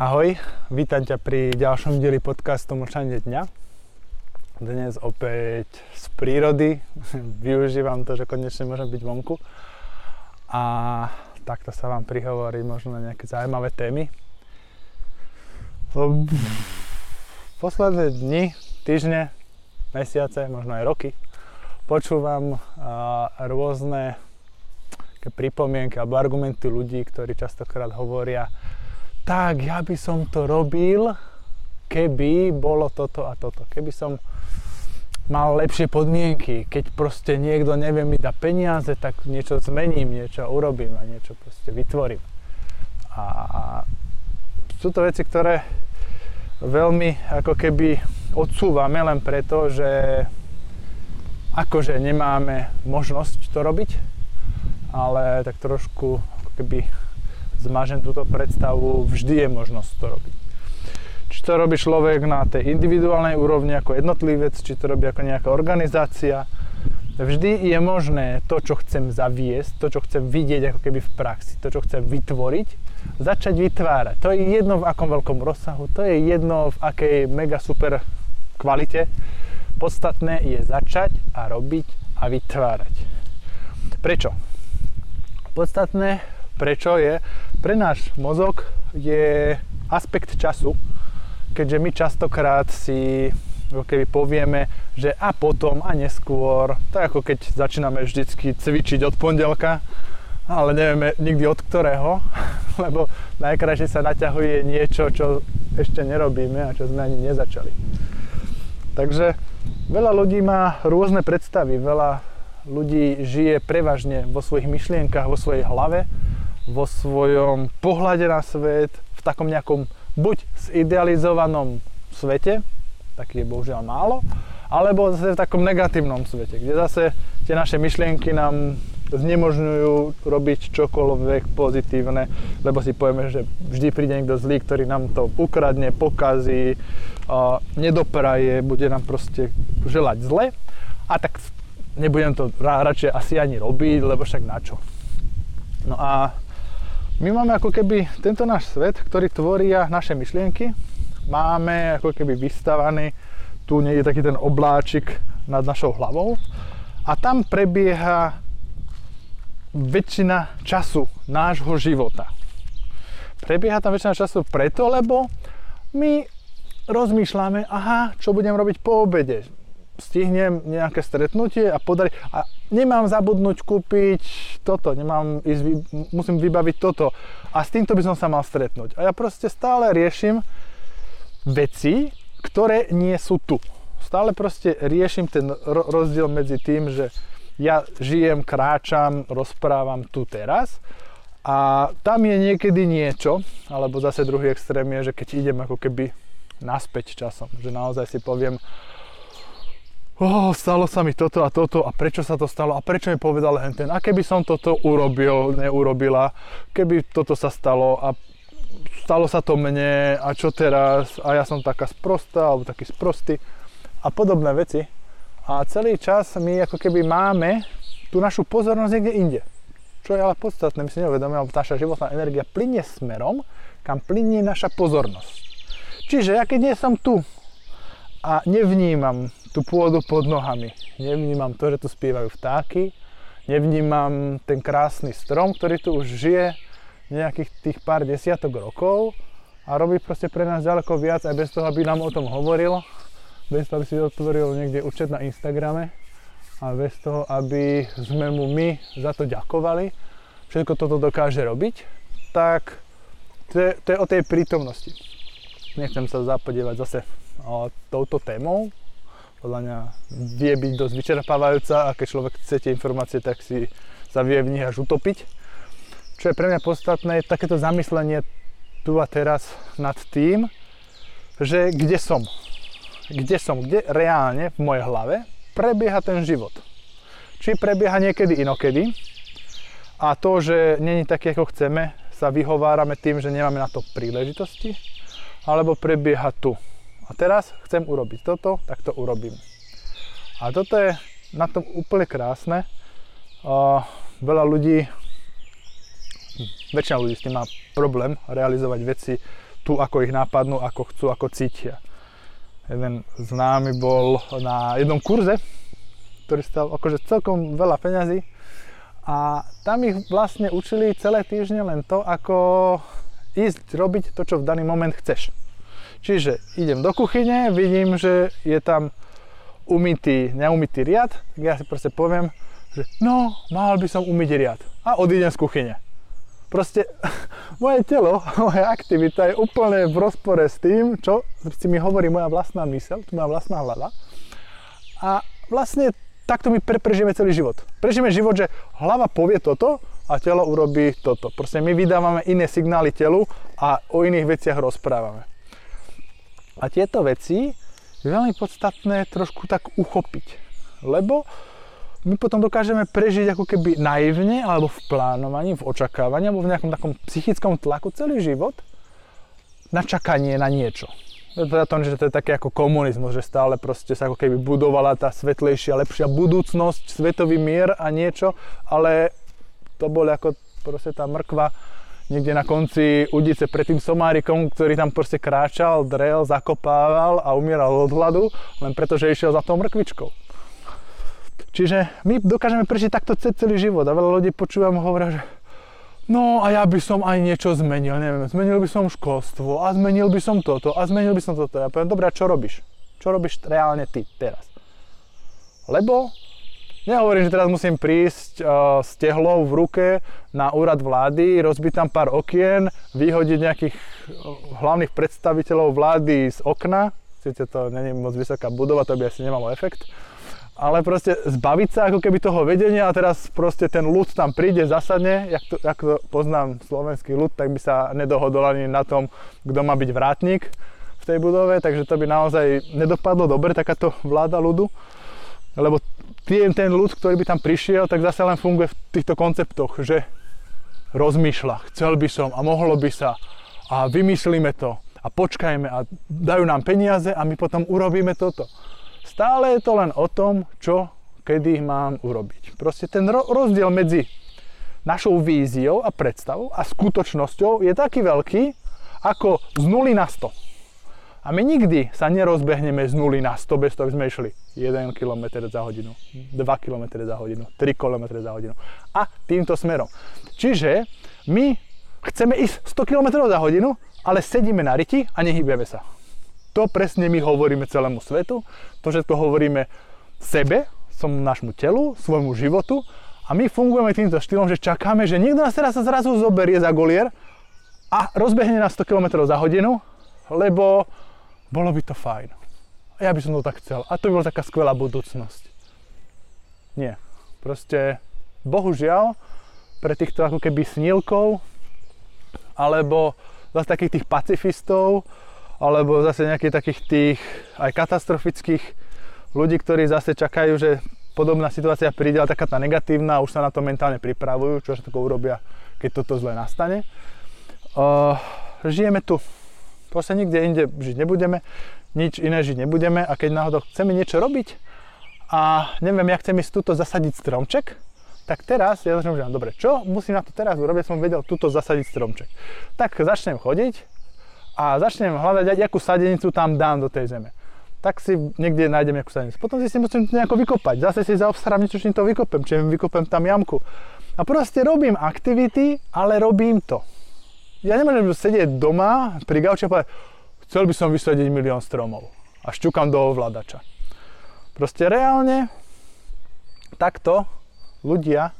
Ahoj, vítam ťa pri ďalšom dieli podcastu Mlčanie dňa. Dnes opäť z prírody. Využívam to, že konečne môžem byť vonku. A takto sa vám prihovorí možno na nejaké zaujímavé témy. Posledné dni, týždne, mesiace, možno aj roky počúvam rôzne pripomienky alebo argumenty ľudí, ktorí častokrát hovoria, tak ja by som to robil, keby bolo toto a toto. Keby som mal lepšie podmienky, keď proste niekto nevie mi dať peniaze, tak niečo zmením, niečo urobím a niečo proste vytvorím. A sú to veci, ktoré veľmi ako keby odsúvame len preto, že akože nemáme možnosť to robiť, ale tak trošku ako keby zmažem túto predstavu, vždy je možnosť to robiť. Či to robí človek na tej individuálnej úrovni ako jednotlivec, či to robí ako nejaká organizácia, vždy je možné to, čo chcem zaviesť, to, čo chcem vidieť ako keby v praxi, to, čo chcem vytvoriť, začať vytvárať. To je jedno v akom veľkom rozsahu, to je jedno v akej mega super kvalite. Podstatné je začať a robiť a vytvárať. Prečo? Podstatné prečo je, pre náš mozog je aspekt času, keďže my častokrát si keby povieme, že a potom a neskôr, tak ako keď začíname vždycky cvičiť od pondelka, ale nevieme nikdy od ktorého, lebo najkrajšie sa naťahuje niečo, čo ešte nerobíme a čo sme ani nezačali. Takže veľa ľudí má rôzne predstavy, veľa ľudí žije prevažne vo svojich myšlienkach, vo svojej hlave vo svojom pohľade na svet, v takom nejakom buď zidealizovanom svete, taký je bohužiaľ málo, alebo zase v takom negatívnom svete, kde zase tie naše myšlienky nám znemožňujú robiť čokoľvek pozitívne, lebo si povieme, že vždy príde niekto zlý, ktorý nám to ukradne, pokazí, nedopraje, bude nám proste želať zle a tak nebudem to radšej asi ani robiť, lebo však na čo. No a my máme ako keby tento náš svet, ktorý tvoria naše myšlienky. Máme ako keby vystavaný tu niekde taký ten obláčik nad našou hlavou a tam prebieha väčšina času nášho života. Prebieha tam väčšina času preto, lebo my rozmýšľame, aha, čo budem robiť po obede, stihnem nejaké stretnutie a podarí... A nemám zabudnúť kúpiť toto, nemám ísť, musím vybaviť toto. A s týmto by som sa mal stretnúť. A ja proste stále riešim veci, ktoré nie sú tu. Stále proste riešim ten rozdiel medzi tým, že ja žijem, kráčam, rozprávam tu teraz a tam je niekedy niečo, alebo zase druhý extrém je, že keď idem ako keby naspäť časom, že naozaj si poviem, oh, stalo sa mi toto a toto a prečo sa to stalo a prečo mi povedal hen ten a keby som toto urobil, neurobila, keby toto sa stalo a stalo sa to mne a čo teraz a ja som taká sprostá alebo taký sprostý a podobné veci. A celý čas my ako keby máme tú našu pozornosť niekde inde. Čo je ale podstatné, my si neuvedomíme, lebo naša životná energia plinie smerom, kam plinie naša pozornosť. Čiže ja keď nie som tu a nevnímam tú pôdu pod nohami. Nevnímam to, že tu spievajú vtáky, nevnímam ten krásny strom, ktorý tu už žije nejakých tých pár desiatok rokov a robí proste pre nás ďaleko viac aj bez toho, aby nám o tom hovoril, bez toho, aby si otvoril niekde účet na Instagrame a bez toho, aby sme mu my za to ďakovali. Všetko toto dokáže robiť, tak to je, to je o tej prítomnosti. Nechcem sa zapodievať zase touto témou. Podľa mňa vie byť dosť vyčerpávajúca a keď človek chce tie informácie, tak si sa vie v nich až utopiť. Čo je pre mňa podstatné, je takéto zamyslenie tu a teraz nad tým, že kde som. Kde som, kde reálne v mojej hlave prebieha ten život. Či prebieha niekedy inokedy a to, že není taký, ako chceme, sa vyhovárame tým, že nemáme na to príležitosti, alebo prebieha tu a teraz chcem urobiť toto, tak to urobím. A toto je na tom úplne krásne. Uh, veľa ľudí, väčšina ľudí s tým má problém realizovať veci tu, ako ich nápadnú, ako chcú, ako cítia. Jeden známy bol na jednom kurze, ktorý stal akože celkom veľa peňazí a tam ich vlastne učili celé týždne len to, ako ísť robiť to, čo v daný moment chceš. Čiže idem do kuchyne, vidím, že je tam umytý, neumytý riad, tak ja si proste poviem, že no, mal by som umyť riad a odídem z kuchyne. Proste moje telo, moja aktivita je úplne v rozpore s tým, čo si mi hovorí moja vlastná mysel, moja vlastná hlava. A vlastne takto my pre, prežijeme celý život. Prežijeme život, že hlava povie toto a telo urobí toto. Proste my vydávame iné signály telu a o iných veciach rozprávame. A tieto veci je veľmi podstatné trošku tak uchopiť. Lebo my potom dokážeme prežiť ako keby naivne, alebo v plánovaní, v očakávaní, alebo v nejakom takom psychickom tlaku celý život na čakanie na niečo teda to, že to je také ako komunizmus, že stále proste sa ako keby budovala tá svetlejšia, lepšia budúcnosť, svetový mier a niečo, ale to bol ako proste tá mrkva niekde na konci udice pred tým somárikom, ktorý tam proste kráčal, drel, zakopával a umieral od hladu, len preto, že išiel za tou mrkvičkou. Čiže my dokážeme prežiť takto celý život a veľa ľudí počúvam hovoria, že no a ja by som aj niečo zmenil, neviem, zmenil by som školstvo a zmenil by som toto a zmenil by som toto. Ja poviem, dobre, a čo robíš? Čo robíš reálne ty teraz? Lebo nehovorím, že teraz musím prísť uh, s tehlou v ruke na úrad vlády, rozbiť tam pár okien, vyhodiť nejakých hlavných predstaviteľov vlády z okna, Sice to není moc vysoká budova, to by asi nemalo efekt, ale proste zbaviť sa ako keby toho vedenia a teraz proste ten ľud tam príde, zasadne, jak to, jak to poznám slovenský ľud, tak by sa nedohodol ani na tom, kto má byť vrátnik v tej budove, takže to by naozaj nedopadlo dobre, takáto vláda ľudu, lebo ten, ten ľud, ktorý by tam prišiel, tak zase len funguje v týchto konceptoch, že rozmýšľa, chcel by som a mohlo by sa a vymyslíme to a počkajme a dajú nám peniaze a my potom urobíme toto. Stále je to len o tom, čo kedy mám urobiť. Proste ten rozdiel medzi našou víziou a predstavou a skutočnosťou je taký veľký, ako z 0 na 100. A my nikdy sa nerozbehneme z 0 na 100 bez toho, aby sme išli 1 km za hodinu, 2 km za hodinu, 3 km za hodinu a týmto smerom. Čiže my chceme ísť 100 km za hodinu, ale sedíme na riti a nehybeme sa. To presne my hovoríme celému svetu, to všetko hovoríme sebe, som našmu telu, svojmu životu a my fungujeme týmto štýlom, že čakáme, že niekto nás teraz sa zrazu zoberie za golier a rozbehne na 100 km za hodinu, lebo bolo by to fajn. Ja by som to tak chcel. A to by bola taká skvelá budúcnosť. Nie. Proste, bohužiaľ, pre týchto ako keby snílkov, alebo zase takých tých pacifistov, alebo zase nejakých takých tých aj katastrofických ľudí, ktorí zase čakajú, že podobná situácia príde, ale taká tá negatívna, už sa na to mentálne pripravujú, čo všetko urobia, keď toto zle nastane. Uh, žijeme tu. Proste nikde inde žiť nebudeme, nič iné žiť nebudeme a keď náhodou chceme niečo robiť a neviem, ja chcem ísť túto zasadiť stromček, tak teraz ja začnem, že dobre, čo musím na to teraz urobiť, som vedel túto zasadiť stromček. Tak začnem chodiť, a začnem hľadať, akú sadenicu tam dám do tej zeme. Tak si niekde nájdem nejakú sadenicu. Potom si musím to nejako vykopať. Zase si zaobstarám niečo, čím to vykopem. Čiže vykopem tam jamku. A proste robím aktivity, ale robím to. Ja nemôžem sedieť doma pri gauči a povedať, chcel by som vysadiť milión stromov. A šťukam do ovládača. Proste reálne takto ľudia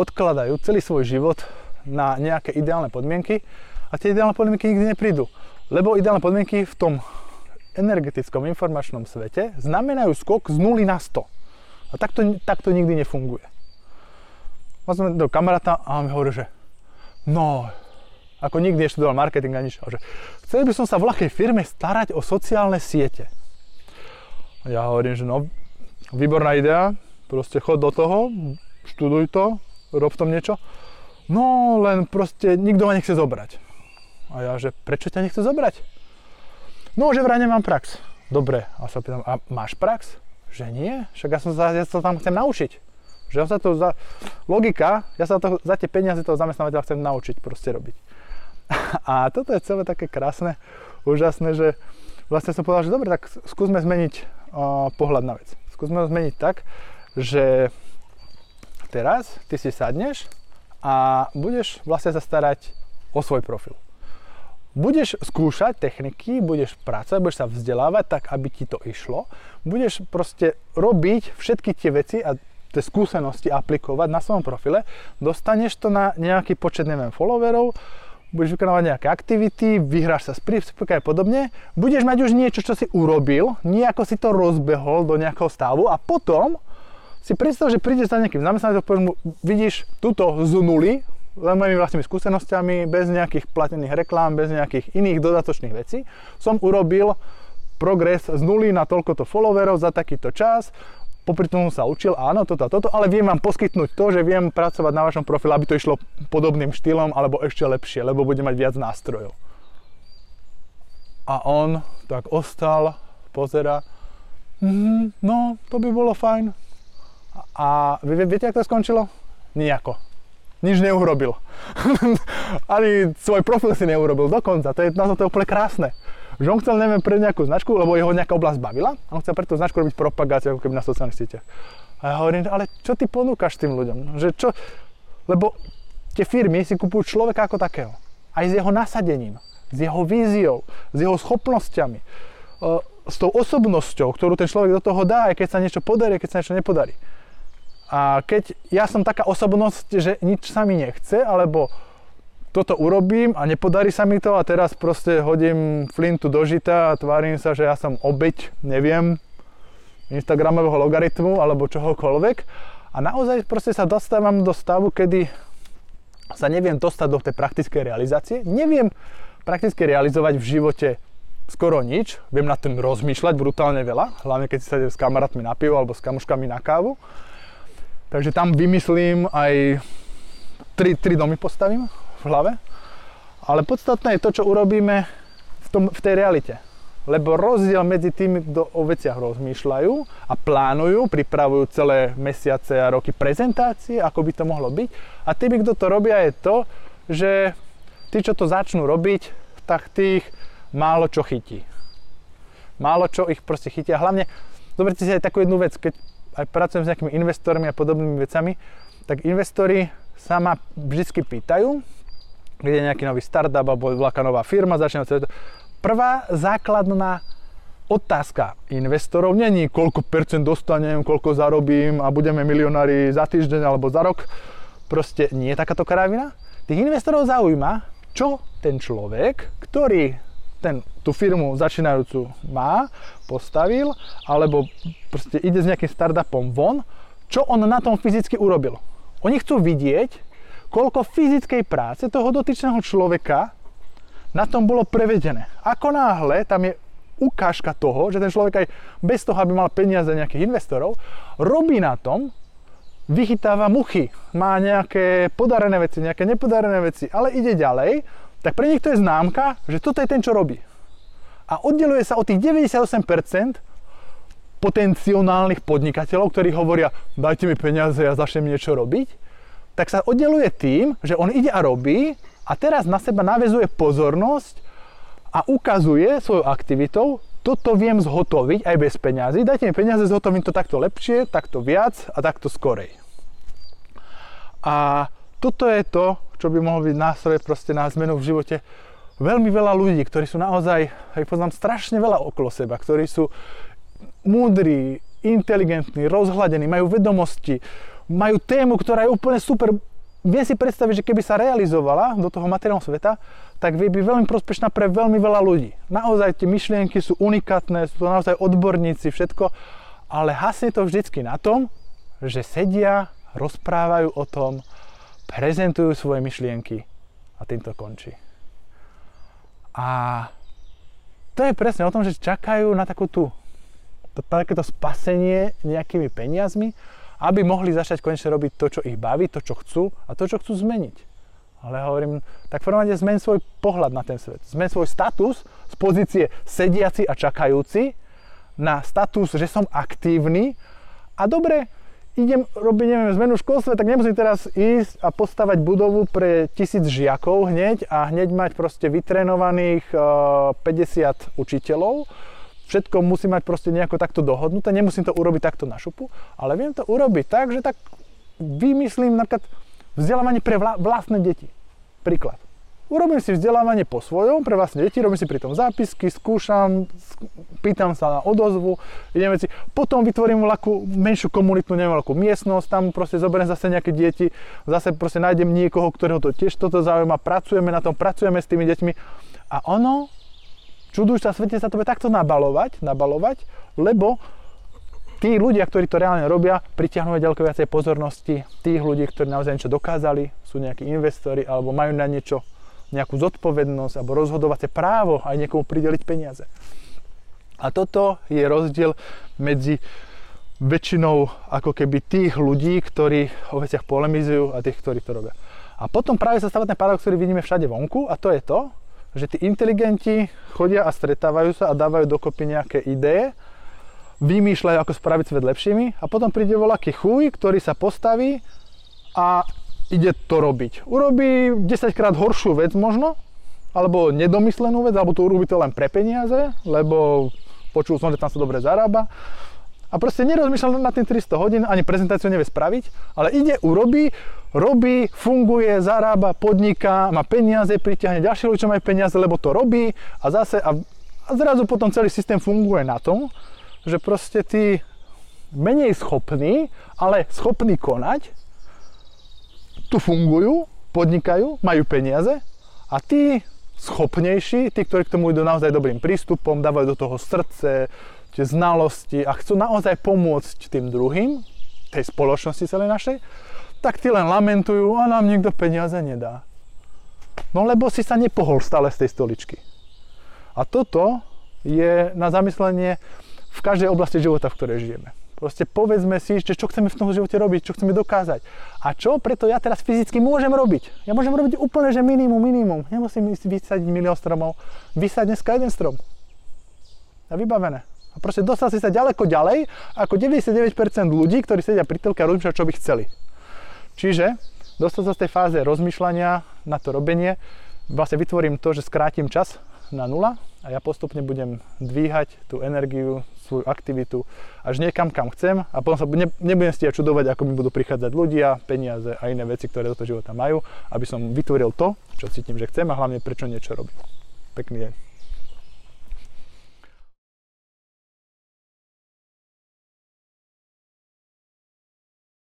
odkladajú celý svoj život na nejaké ideálne podmienky a tie ideálne podmienky nikdy neprídu. Lebo ideálne podmienky v tom energetickom informačnom svete znamenajú skok z 0 na 100. A takto, takto nikdy nefunguje. Mám do kamaráta a on mi hovorí, že no, ako nikdy neštudoval marketing ani nič, že chcel by som sa v ľahkej firme starať o sociálne siete. A ja hovorím, že no, výborná idea, proste chod do toho, študuj to, rob tom niečo. No, len proste nikto ma nechce zobrať. A ja, že prečo ťa nechce zobrať? No, že vraj nemám prax. Dobre, a sa pýtam, a máš prax? Že nie, však ja, som sa, ja sa tam chcem naučiť. Že ja sa to za, logika, ja sa to za tie peniaze toho zamestnávateľa chcem naučiť proste robiť. A toto je celé také krásne, úžasné, že vlastne som povedal, že dobre, tak skúsme zmeniť uh, pohľad na vec. Skúsme ho zmeniť tak, že teraz ty si sadneš a budeš vlastne sa starať o svoj profil. Budeš skúšať techniky, budeš pracovať, budeš sa vzdelávať tak, aby ti to išlo. Budeš proste robiť všetky tie veci a tie skúsenosti aplikovať na svojom profile. Dostaneš to na nejaký počet, neviem, followerov, budeš vykonávať nejaké aktivity, vyhráš sa z príspevka a podobne, budeš mať už niečo, čo si urobil, nejako si to rozbehol do nejakého stavu a potom si predstav, že prídeš za nejakým zamestnancom, mu, vidíš túto z nuly, len mojimi vlastnými skúsenosťami, bez nejakých platených reklám, bez nejakých iných dodatočných vecí, som urobil progres z nuly na toľkoto followerov za takýto čas, popri tomu sa učil, áno, toto a toto, ale viem vám poskytnúť to, že viem pracovať na vašom profile, aby to išlo podobným štýlom alebo ešte lepšie, lebo bude mať viac nástrojov. A on tak ostal, pozera, mm, no, to by bolo fajn. A vy viete, ako to skončilo? Nijako. Nič neurobil. Ani svoj profil si neurobil dokonca. To je, na to, to je úplne krásne že on chcel, neviem, pre nejakú značku, lebo jeho nejaká oblasť bavila a on chcel pre tú značku robiť propagáciu ako keby na sociálnych sieťach. A ja hovorím, ale čo ty ponúkaš tým ľuďom? Že čo? Lebo tie firmy si kupujú človeka ako takého. Aj s jeho nasadením, s jeho víziou, s jeho schopnosťami, s tou osobnosťou, ktorú ten človek do toho dá, aj keď sa niečo podarí, keď sa niečo nepodarí. A keď ja som taká osobnosť, že nič sa mi nechce, alebo toto urobím a nepodarí sa mi to a teraz proste hodím flintu do žita a tvárim sa, že ja som obeď, neviem, Instagramového logaritmu alebo čohokoľvek. A naozaj proste sa dostávam do stavu, kedy sa neviem dostať do tej praktickej realizácie, neviem prakticky realizovať v živote skoro nič, viem na tým rozmýšľať brutálne veľa, hlavne keď si sa s kamarátmi na pivo alebo s kamuškami na kávu. Takže tam vymyslím aj tri, tri domy postavím, v hlave. Ale podstatné je to, čo urobíme v, tom, v tej realite. Lebo rozdiel medzi tými, kto o veciach rozmýšľajú a plánujú, pripravujú celé mesiace a roky prezentácie, ako by to mohlo byť. A tými, kto to robia, je to, že tí, čo to začnú robiť, tak tých málo čo chytí. Málo čo ich proste chytia. Hlavne, zoberte si aj takú jednu vec, keď aj pracujem s nejakými investormi a podobnými vecami, tak investori sa ma vždy pýtajú, kde je nejaký nový startup alebo nejaká nová firma, začne to. Prvá základná otázka investorov není koľko percent dostanem, koľko zarobím a budeme milionári za týždeň alebo za rok. Proste nie je takáto kravina. Tých investorov zaujíma, čo ten človek, ktorý ten, tú firmu začínajúcu má, postavil, alebo proste ide s nejakým startupom von, čo on na tom fyzicky urobil. Oni chcú vidieť, koľko fyzickej práce toho dotyčného človeka na tom bolo prevedené. Ako náhle tam je ukážka toho, že ten človek aj bez toho, aby mal peniaze nejakých investorov, robí na tom, vychytáva muchy, má nejaké podarené veci, nejaké nepodarené veci, ale ide ďalej, tak pre nich to je známka, že toto je ten, čo robí. A oddeluje sa od tých 98% potenciálnych podnikateľov, ktorí hovoria, dajte mi peniaze, ja začnem niečo robiť, tak sa oddeluje tým, že on ide a robí a teraz na seba navezuje pozornosť a ukazuje svojou aktivitou, toto viem zhotoviť aj bez peňazí, dajte mi peniaze, zhotovím to takto lepšie, takto viac a takto skorej. A toto je to, čo by mohol byť nástroj proste na zmenu v živote veľmi veľa ľudí, ktorí sú naozaj, aj poznám strašne veľa okolo seba, ktorí sú múdri, inteligentní, rozhľadení, majú vedomosti, majú tému, ktorá je úplne super. Viem si predstaviť, že keby sa realizovala do toho materiálneho sveta, tak byť veľmi prospešná pre veľmi veľa ľudí. Naozaj tie myšlienky sú unikátne, sú to naozaj odborníci, všetko, ale hasne to vždycky na tom, že sedia, rozprávajú o tom, prezentujú svoje myšlienky a tým to končí. A to je presne o tom, že čakajú na takú tú, takéto spasenie nejakými peniazmi aby mohli začať konečne robiť to, čo ich baví, to, čo chcú a to, čo chcú zmeniť. Ale hovorím, tak v zmen svoj pohľad na ten svet. Zmen svoj status z pozície sediaci a čakajúci na status, že som aktívny a dobre, idem robiť neviem, zmenu v školstve, tak nemusím teraz ísť a postavať budovu pre tisíc žiakov hneď a hneď mať proste vytrenovaných uh, 50 učiteľov. Všetko musí mať proste nejako takto dohodnuté, nemusím to urobiť takto na šupu, ale viem to urobiť tak, že tak vymyslím napríklad vzdelávanie pre vla, vlastné deti. Príklad. Urobím si vzdelávanie po svojom, pre vlastne deti, robím si pri tom zápisky, skúšam, pýtam sa na odozvu, idem veci. Potom vytvorím veľkú, menšiu komunitnú, neviem, miestnosť, tam proste zoberiem zase nejaké deti, zase proste nájdem niekoho, ktorého to tiež toto zaujíma, pracujeme na tom, pracujeme s tými deťmi a ono, čuduj sa, svete sa to bude takto nabalovať, nabalovať, lebo tí ľudia, ktorí to reálne robia, pritiahnu ďaleko viacej pozornosti tých ľudí, ktorí naozaj niečo dokázali, sú nejakí investori alebo majú na niečo nejakú zodpovednosť alebo rozhodovacie právo aj niekomu prideliť peniaze. A toto je rozdiel medzi väčšinou ako keby tých ľudí, ktorí o veciach polemizujú a tých, ktorí to robia. A potom práve sa stáva ten paradox, ktorý vidíme všade vonku a to je to, že tí inteligenti chodia a stretávajú sa a dávajú dokopy nejaké ideje, vymýšľajú, ako spraviť svet lepšími a potom príde voľaký chuj, ktorý sa postaví a ide to robiť. Urobí 10 krát horšiu vec možno, alebo nedomyslenú vec, alebo to urobí to len pre peniaze, lebo počul som, že tam sa dobre zarába. A proste nerozmýšľal na tým 300 hodín, ani prezentáciu nevie spraviť, ale ide, urobí, robí, funguje, zarába, podniká, má peniaze, pritiahne ďalšie ľudí, čo majú peniaze, lebo to robí a zase a, a zrazu potom celý systém funguje na tom, že proste tí menej schopní, ale schopní konať, tu fungujú, podnikajú, majú peniaze a tí schopnejší, tí, ktorí k tomu idú naozaj dobrým prístupom, dávajú do toho srdce, tie znalosti a chcú naozaj pomôcť tým druhým, tej spoločnosti celej našej, tak tí len lamentujú a nám nikto peniaze nedá. No lebo si sa nepohol stále z tej stoličky. A toto je na zamyslenie v každej oblasti života, v ktorej žijeme. Proste povedzme si, že čo chceme v tom živote robiť, čo chceme dokázať. A čo preto ja teraz fyzicky môžem robiť. Ja môžem robiť úplne, že minimum, minimum. Nemusím ísť vysadiť milión stromov. Vysaď dneska jeden strom. A vybavené. A proste dostal si sa ďaleko ďalej ako 99% ľudí, ktorí sedia pri telke a rozmýšľajú, čo by chceli. Čiže dostal sa z tej fáze rozmýšľania na to robenie, vlastne vytvorím to, že skrátim čas na nula a ja postupne budem dvíhať tú energiu, svoju aktivitu až niekam, kam chcem a potom sa ne, nebudem stíhať čudovať, ako mi budú prichádzať ľudia, peniaze a iné veci, ktoré do toho života majú, aby som vytvoril to, čo cítim, že chcem a hlavne prečo niečo robím. Pekný deň.